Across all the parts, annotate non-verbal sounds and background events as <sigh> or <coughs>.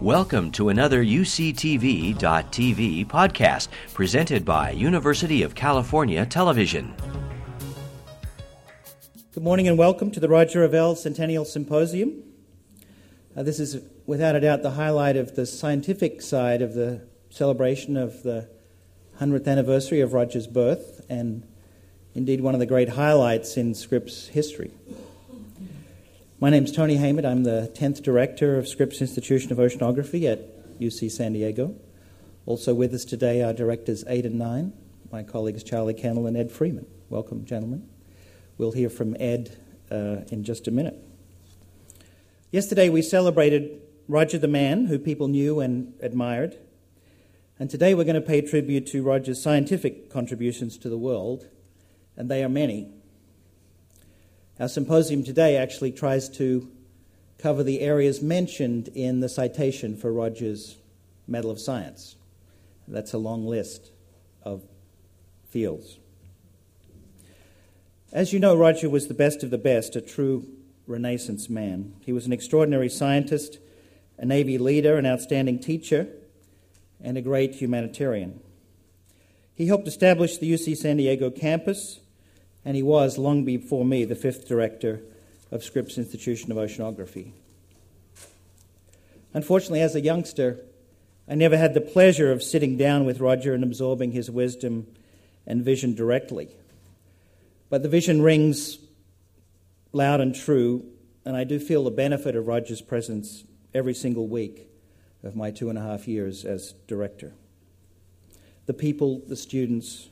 Welcome to another UCTV.tv podcast presented by University of California Television. Good morning and welcome to the Roger Revelle Centennial Symposium. Uh, this is without a doubt the highlight of the scientific side of the celebration of the 100th anniversary of Roger's birth, and indeed one of the great highlights in Scripps history. My name is Tony Haymet. I'm the 10th director of Scripps Institution of Oceanography at UC San Diego. Also with us today are directors 8 and 9, my colleagues Charlie Kennel and Ed Frieman. Welcome, gentlemen. We'll hear from Ed uh, in just a minute. Yesterday we celebrated Roger the man, who people knew and admired. And today we're going to pay tribute to Roger's scientific contributions to the world, and they are many. Our symposium today actually tries to cover the areas mentioned in the citation for Rogers Medal of Science. That's a long list of fields. As you know, Roger was the best of the best, a true Renaissance man. He was an extraordinary scientist, a Navy leader, an outstanding teacher, and a great humanitarian. He helped establish the UC San Diego campus and he was, long before me, the fifth director of Scripps Institution of Oceanography. Unfortunately, as a youngster, I never had the pleasure of sitting down with Roger and absorbing his wisdom and vision directly. But the vision rings loud and true, and I do feel the benefit of Roger's presence every single week of my two and a half years as director. The people, the students,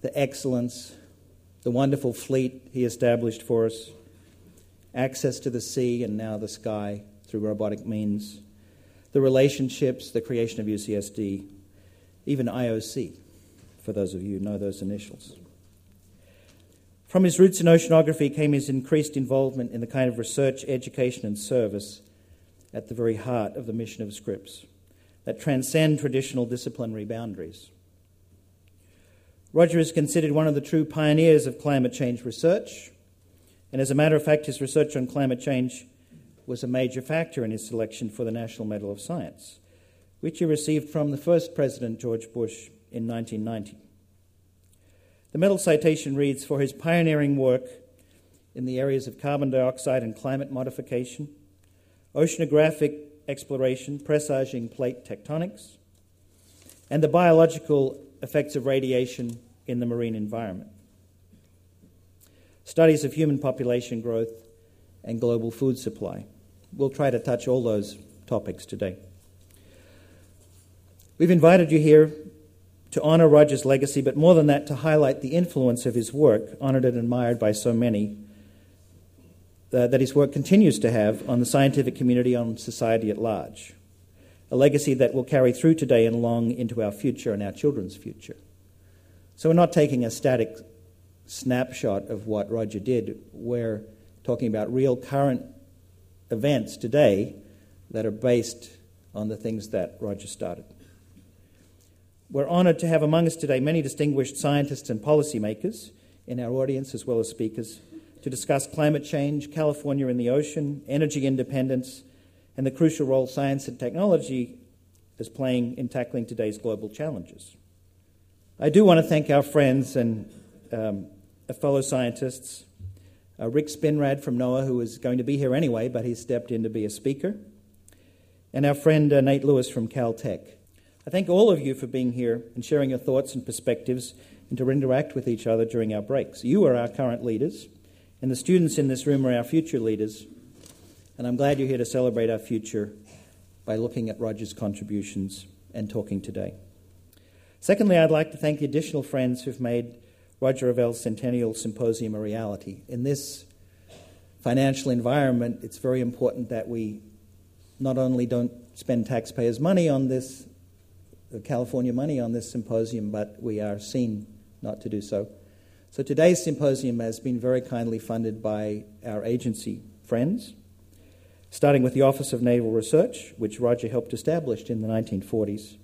the excellence, the wonderful fleet he established for us, access to the sea and now the sky through robotic means, the relationships, the creation of UCSD, even IOC, for those of you who know those initials. From his roots in oceanography came his increased involvement in the kind of research, education, and service at the very heart of the mission of Scripps that transcend traditional disciplinary boundaries. Roger is considered one of the true pioneers of climate change research, and as a matter of fact, his research on climate change was a major factor in his selection for the National Medal of Science, which he received from the first President George Bush in 1990. The medal citation reads For his pioneering work in the areas of carbon dioxide and climate modification, oceanographic exploration, presaging plate tectonics, and the biological effects of radiation in the marine environment. Studies of human population growth and global food supply. We'll try to touch all those topics today. We've invited you here to honor Roger's legacy, but more than that, to highlight the influence of his work, honored and admired by so many, uh, that his work continues to have on the scientific community, on society at large. A legacy that will carry through today and long into our future and our children's future. So we're not taking a static snapshot of what Roger did. We're talking about real current events today that are based on the things that Roger started. We're honoured to have among us today many distinguished scientists and policymakers in our audience as well as speakers to discuss climate change, California in the ocean, energy independence, and the crucial role science and technology is playing in tackling today's global challenges. I do want to thank our friends and um, fellow scientists. Uh, Rick Spinrad from NOAA, who was going to be here anyway, but he stepped in to be a speaker. And our friend uh, Nate Lewis from Caltech. I thank all of you for being here and sharing your thoughts and perspectives and to interact with each other during our breaks. You are our current leaders, and the students in this room are our future leaders. And I'm glad you're here to celebrate our future by looking at Roger's contributions and talking today. Secondly, I'd like to thank the additional friends who've made Roger Revelle's Centennial Symposium a reality. In this financial environment, it's very important that we not only don't spend taxpayers' money on this, uh, California money on this symposium, but we are seen not to do so. So today's symposium has been very kindly funded by our agency friends, starting with the Office of Naval Research, which Roger helped establish in the 1940s.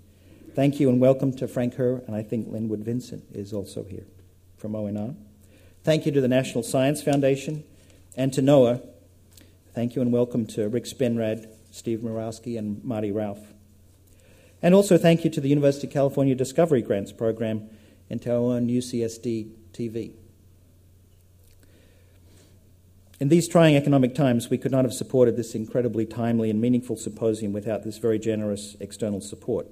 Thank you and welcome to Frank Herr, and I think Linwood Vincent is also here from ONR. Thank you to the National Science Foundation and to NOAA. Thank you and welcome to Rick Spinrad Steve Murawski and Marty Ralph. And also thank you to the University of California Discovery Grants Program and to our own UCSD TV. In these trying economic times, we could not have supported this incredibly timely and meaningful symposium without this very generous external support.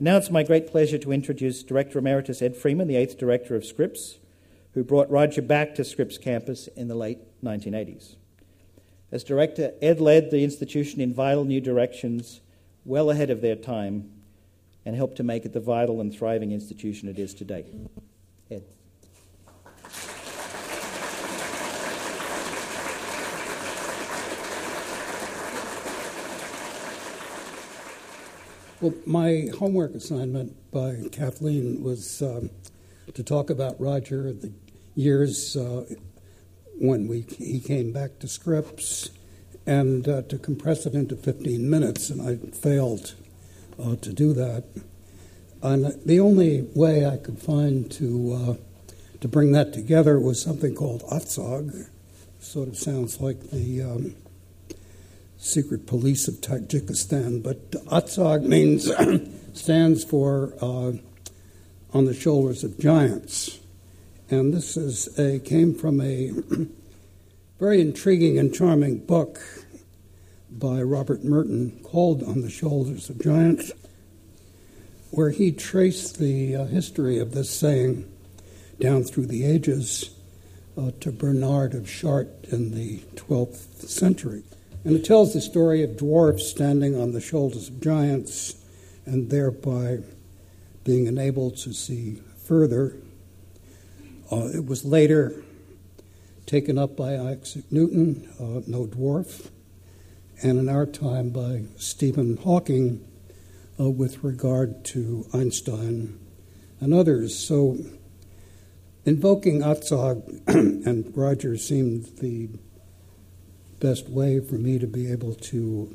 Now it's my great pleasure to introduce Director Emeritus Ed Frieman, the eighth director of Scripps, who brought Roger back to Scripps campus in the late 1980s. As director, Ed led the institution in vital new directions well ahead of their time and helped to make it the vital and thriving institution it is today. Ed. Well, my homework assignment by Kathleen was um, to talk about Roger, the years uh, when we, he came back to Scripps, and uh, to compress it into 15 minutes, and I failed uh, to do that. And the only way I could find to uh, to bring that together was something called OTSOG. Sort of sounds like the um, secret police of Tajikistan, but OTSOG means <clears throat> stands for uh, on the shoulders of giants, and this is a came from a <clears throat> very intriguing and charming book by Robert Merton called On the Shoulders of Giants, where he traced the uh, history of this saying down through the ages uh, to Bernard of Chartres in the 12th century. And it tells the story of dwarfs standing on the shoulders of giants and thereby being enabled to see further. Uh, it was later taken up by Isaac Newton, uh, no dwarf, and in our time by Stephen Hawking uh, with regard to Einstein and others. So invoking OTSOG <clears throat> and Roger seemed the best way for me to be able to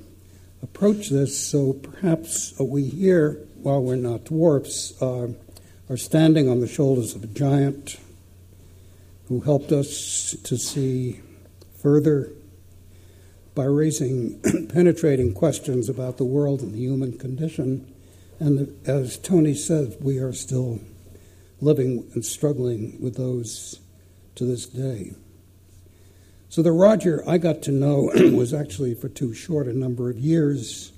approach this. So perhaps we here, while we're not dwarfs, uh, are standing on the shoulders of a giant who helped us to see further by raising <clears throat> penetrating questions about the world and the human condition. And as Tony said, we are still living and struggling with those to this day. So the Roger I got to know <clears throat> was actually for too short a number of years.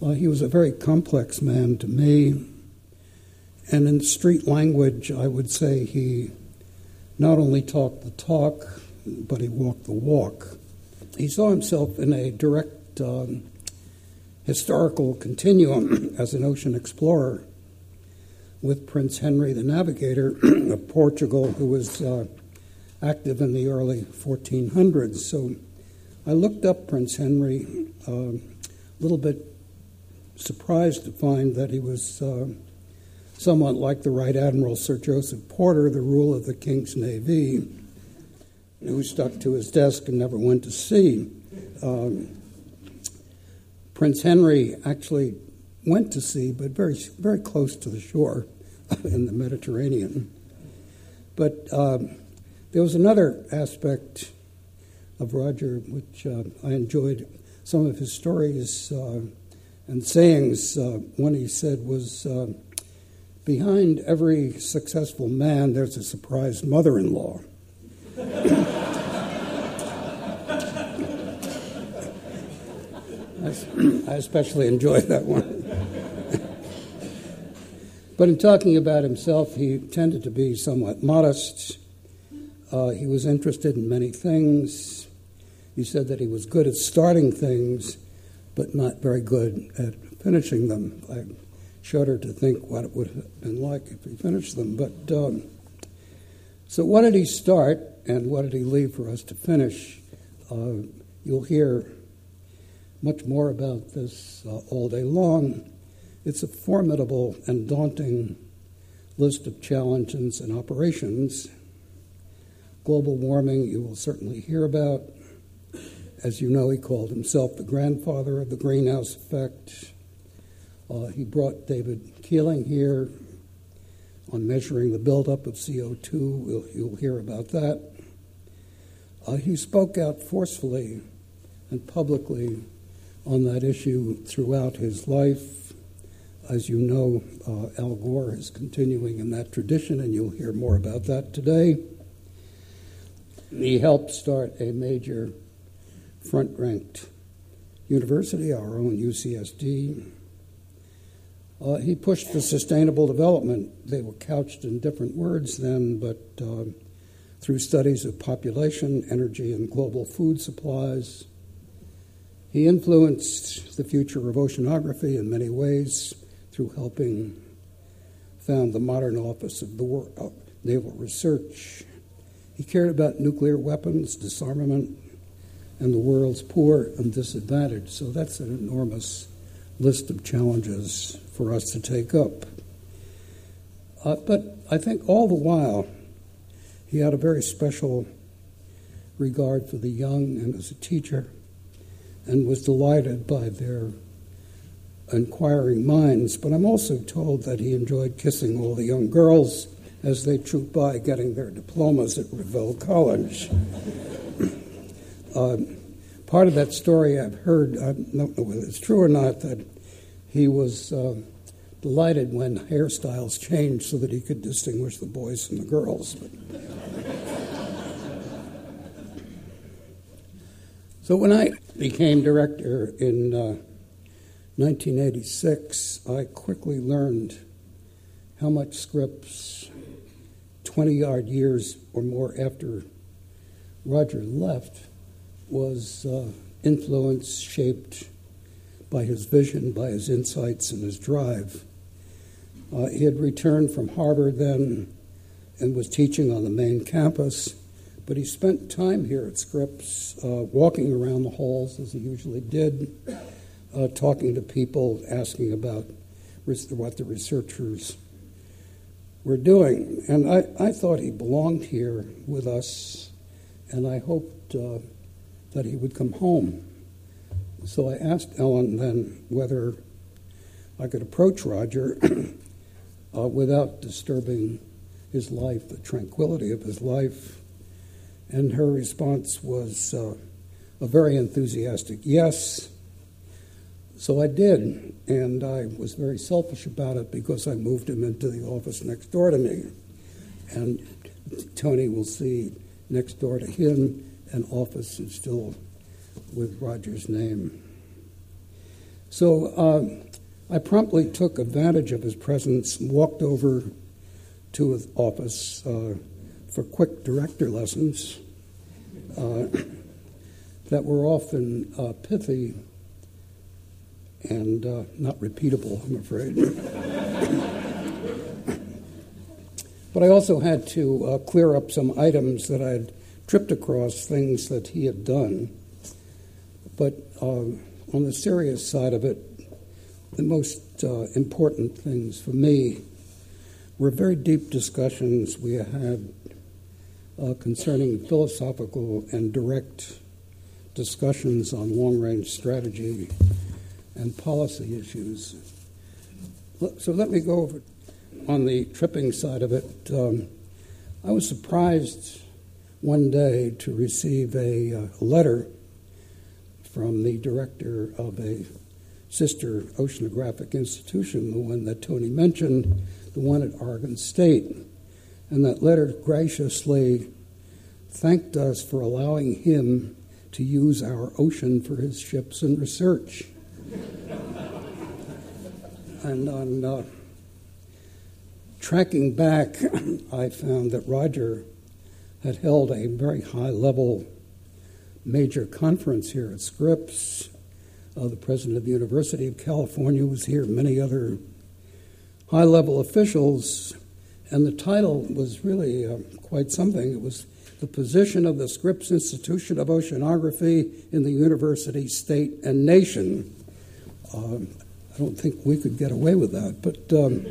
Uh, he was a very complex man to me. And in street language, I would say he not only talked the talk, but he walked the walk. He saw himself in a direct um, historical continuum <clears throat> as an ocean explorer with Prince Henry the Navigator <clears throat> of Portugal, who was uh, active in the early 1400s. So I looked up Prince Henry, uh, a little bit surprised to find that he was uh, somewhat like the Right Admiral Sir Joseph Porter, the ruler of the King's Navy, who stuck to his desk and never went to sea. Um, Prince Henry actually went to sea, but very, very close to the shore <laughs> in the Mediterranean. But um, there was another aspect of Roger which uh, I enjoyed. Some of his stories uh, and sayings, uh, one he said was, uh, Behind every successful man, there's a surprised mother in law. <laughs> I especially enjoyed that one. <laughs> but in talking about himself, he tended to be somewhat modest. Uh, he was interested in many things. He said that he was good at starting things, but not very good at finishing them. I shudder to think what it would have been like if he finished them. But um, so, what did he start, and what did he leave for us to finish? Uh, you'll hear much more about this uh, all day long. It's a formidable and daunting list of challenges and operations global warming, you will certainly hear about. As you know, he called himself the grandfather of the greenhouse effect. Uh, he brought David Keeling here on measuring the buildup of CO2. We'll, you'll hear about that. Uh, he spoke out forcefully and publicly on that issue throughout his life. As you know, uh, Al Gore is continuing in that tradition, and you'll hear more about that today. He helped start a major front ranked university, our own UCSD. Uh, he pushed for sustainable development. They were couched in different words then, but uh, through studies of population, energy, and global food supplies. He influenced the future of oceanography in many ways through helping found the modern Office of the uh, Naval Research. He cared about nuclear weapons, disarmament, and the world's poor and disadvantaged. So that's an enormous list of challenges for us to take up. Uh, but I think all the while, he had a very special regard for the young and as a teacher, and was delighted by their inquiring minds. But I'm also told that he enjoyed kissing all the young girls as they trooped by getting their diplomas at Revelle College. uh, part of that story I've heard, I don't know whether it's true or not, that he was uh, delighted when hairstyles changed so that he could distinguish the boys from the girls. <laughs> So when I became director in uh, 1986, I quickly learned how much Scripps, 20 odd years or more after Roger left, was uh, influenced, shaped by his vision, by his insights, and his drive. Uh, he had returned from Harvard then and was teaching on the main campus, but he spent time here at Scripps, uh, walking around the halls as he usually did, uh, talking to people, asking about what the researchers were doing. And I, I thought he belonged here with us, and I hoped uh, that he would come home. So I asked Ellen then whether I could approach Roger <clears throat> uh, without disturbing his life, the tranquility of his life. And her response was uh, a very enthusiastic yes. So I did, and I was very selfish about it because I moved him into the office next door to me. And Tony will see next door to him an office is still with Roger's name. So uh, I promptly took advantage of his presence walked over to his office uh, for quick director lessons uh, <coughs> that were often uh, pithy and uh, not repeatable, I'm afraid. <coughs> but I also had to uh, clear up some items that I had tripped across, things that he had done. But on the serious side of it, the most uh, important things for me were very deep discussions we had uh, concerning philosophical and direct discussions on long range strategy and policy issues. So let me go over on the tripping side of it. Um, I was surprised one day to receive a, uh, letter from the director of a sister oceanographic institution, the one that Tony mentioned, the one at Oregon State. And that letter graciously thanked us for allowing him to use our ocean for his ships and research. <laughs> and on uh, tracking back, <clears throat> I found that Roger had held a very high level major conference here at Scripps uh, the president of the University of California was here, many other high level officials, and the title was really uh, quite something. It was the position of the Scripps Institution of Oceanography in the university, state, and nation. Um, I don't think we could get away with that, but um,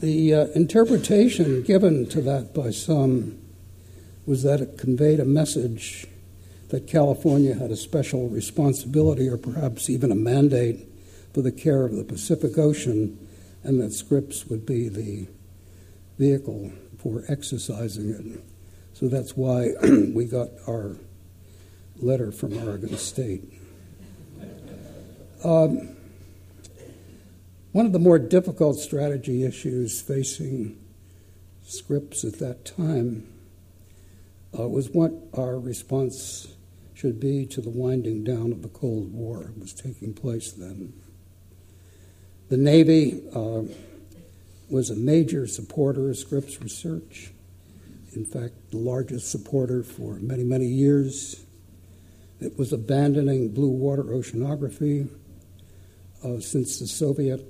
the uh, interpretation given to that by some was that it conveyed a message that California had a special responsibility or perhaps even a mandate for the care of the Pacific Ocean, and that Scripps would be the vehicle for exercising it. So that's why <clears throat> we got our letter from Oregon State. Um, one of the more difficult strategy issues facing Scripps at that time uh, was what our response should be to the winding down of the Cold War. It was taking place then. The Navy uh, was a major supporter of Scripps research. In fact, the largest supporter for many, many years. It was abandoning blue water oceanography uh, since the Soviet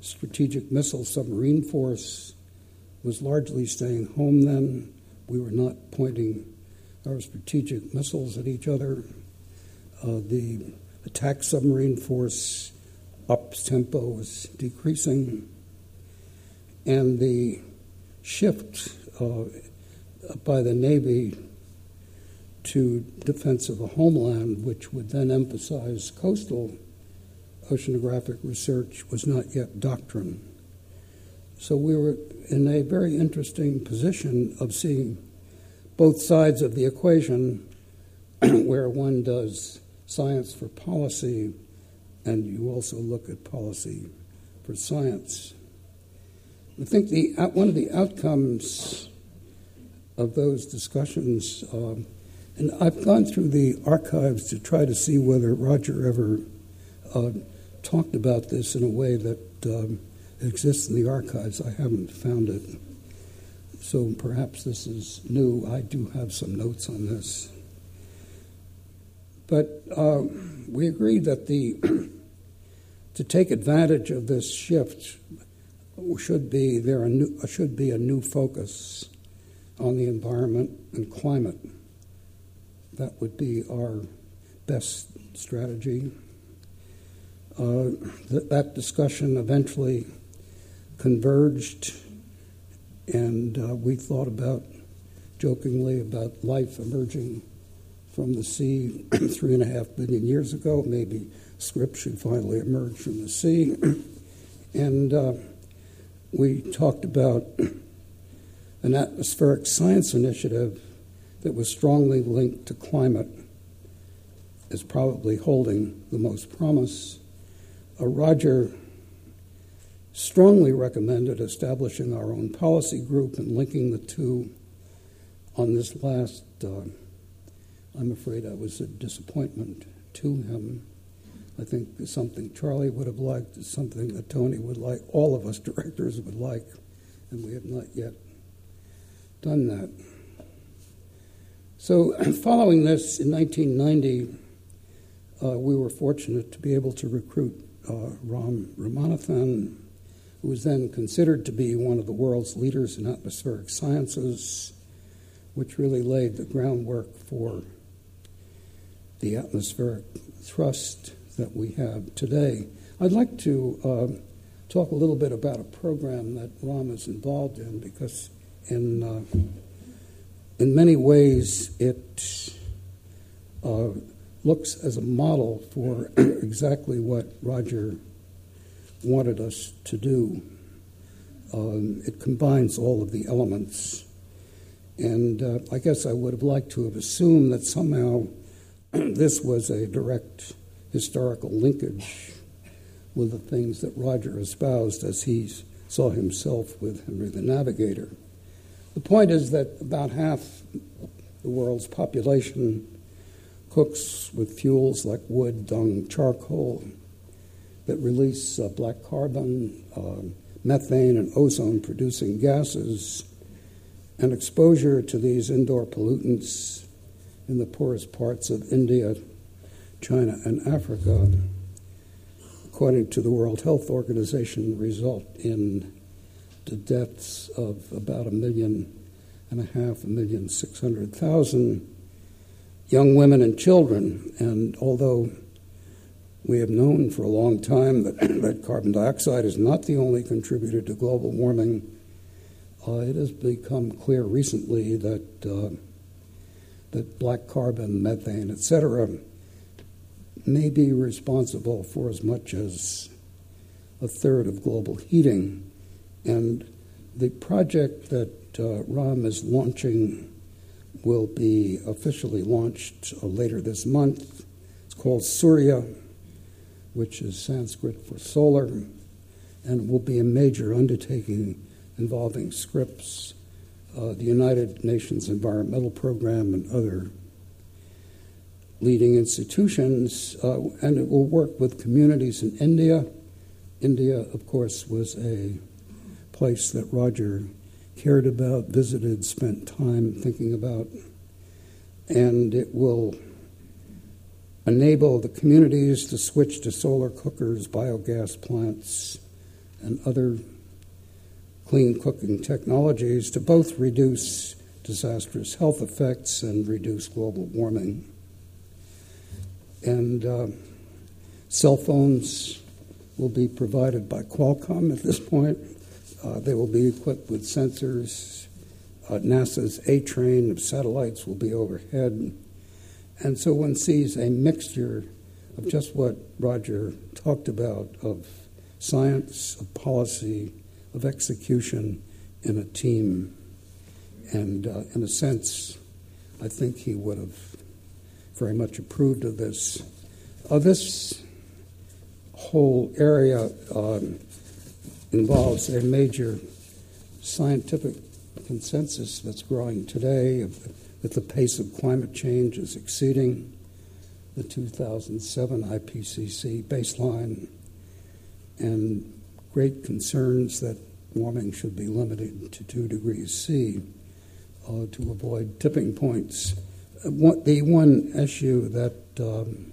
Strategic Missile Submarine Force was largely staying home then. We were not pointing our strategic missiles at each other. Uh, the attack submarine force up tempo was decreasing. And the shift uh, by the Navy to defense of the homeland, which would then emphasize coastal oceanographic research, was not yet doctrine. So we were in a very interesting position of seeing both sides of the equation, <clears throat> where one does science for policy and you also look at policy for science. I think the, one of the outcomes of those discussions, um, and I've gone through the archives to try to see whether Roger ever uh, talked about this in a way that um, exists in the archives. I haven't found it. So perhaps this is new. I do have some notes on this. But uh, we agree that the <clears throat> to take advantage of this shift should be there a new, should be a new focus on the environment and climate. That would be our best strategy. Uh, th- that discussion eventually converged, and uh, we thought about jokingly about life emerging from the sea <clears throat> three and a half billion years ago. Maybe should finally emerge from the sea. <clears throat> and uh, we talked about <clears throat> an atmospheric science initiative that was strongly linked to climate as probably holding the most promise. Uh, Roger strongly recommended establishing our own policy group and linking the two. On this last, uh, I'm afraid I was a disappointment to him. I think something Charlie would have liked, something that Tony would like, all of us directors would like, and we have not yet done that. So, <clears throat> following this in 1990, uh, we were fortunate to be able to recruit Ram Ramanathan, who was then considered to be one of the world's leaders in atmospheric sciences, which really laid the groundwork for the atmospheric thrust that we have today. I'd like to uh, talk a little bit about a program that Ram is involved in because, in, uh, in many ways, it uh, looks as a model for <clears throat> exactly what Roger wanted us to do. Um, it combines all of the elements. And uh, I guess I would have liked to have assumed that somehow <clears throat> this was a direct historical linkage with the things that Roger espoused as he saw himself with Henry the Navigator. The point is that about half the world's population cooks with fuels like wood, dung, charcoal that release uh, black carbon, uh, methane, and ozone producing gases. And exposure to these indoor pollutants in the poorest parts of India China, and Africa, according to the World Health Organization, result in the deaths of about a million and a half, a million six hundred thousand young women and children. And although we have known for a long time that, <clears throat> that carbon dioxide is not the only contributor to global warming, uh, it has become clear recently that uh, that black carbon, methane, etc., may be responsible for as much as a third of global heating. And the project that uh, is launching will be officially launched uh, later this month. It's called Surya, which is Sanskrit for solar, and will be a major undertaking involving Scripps, uh, the United Nations Environmental Program, and other leading institutions, uh, and it will work with communities in India. India, of course, was a place that Roger cared about, visited, spent time thinking about, and it will enable the communities to switch to solar cookers, biogas plants, and other clean cooking technologies to both reduce disastrous health effects and reduce global warming. And uh, cell phones will be provided by Qualcomm at this point. Uh, they will be equipped with sensors. Uh, NASA's A train of satellites will be overhead. And so one sees a mixture of just what Roger talked about of science, of policy, of execution in a team. And uh, in a sense, I think he would have very much approved of this. Uh, this whole area um, involves a major scientific consensus that's growing today that the pace of climate change is exceeding the 2007 IPCC baseline and great concerns that warming should be limited to 2 degrees C uh, to avoid tipping points. The one issue that um,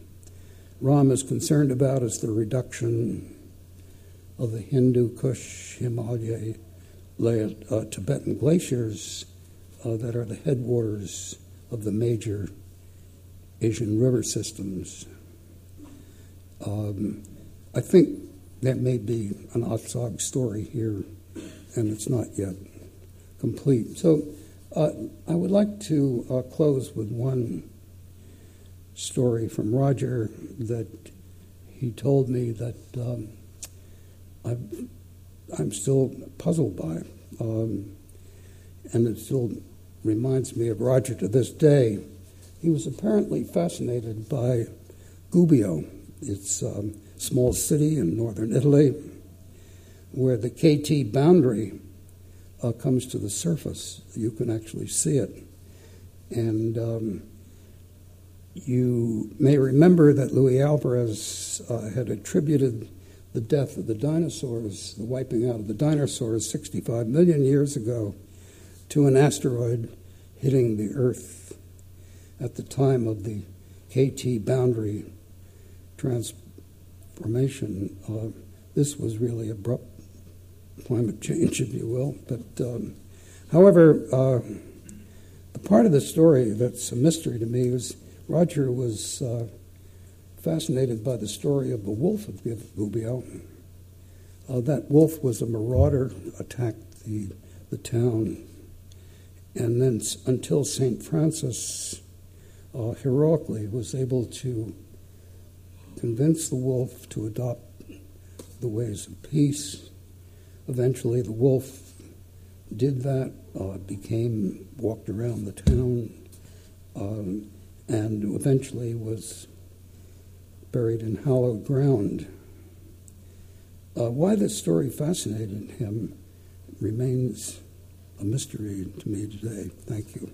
Ram is concerned about is the reduction of the Hindu Kush Himalaya uh, Tibetan glaciers uh, that are the headwaters of the major Asian river systems. Um, I think that may be an OTSOG story here, and it's not yet complete. So uh, I would like to uh, close with one story from Roger that he told me that um, i am still puzzled by. Um, and it still reminds me of Roger to this day. He was apparently fascinated by Gubbio. It's um, small city in northern Italy where the KT boundary uh, comes to the surface. You can actually see it. And um, you may remember that Luis Alvarez uh, had attributed the death of the dinosaurs, the wiping out of the dinosaurs 65 million years ago, to an asteroid hitting the Earth at the time of the KT boundary transformation. Uh, this was really abrupt climate change, if you will. But um, however, uh, the part of the story that's a mystery to me was Roger was uh, fascinated by the story of the wolf of Gubbio. Uh, that wolf was a marauder, attacked the, the town, and then until St. Francis uh, heroically was able to convince the wolf to adopt the ways of peace Eventually, the wolf did that, uh, became, walked around the town, um, and eventually was buried in hallowed ground. Uh, why this story fascinated him remains a mystery to me today. Thank you.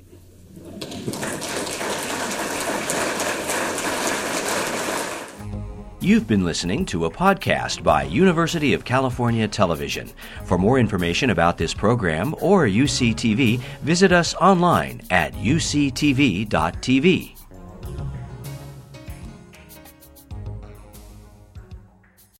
You've been listening to a podcast by University of California Television. For more information about this program or UCTV, visit us online at uctv.tv.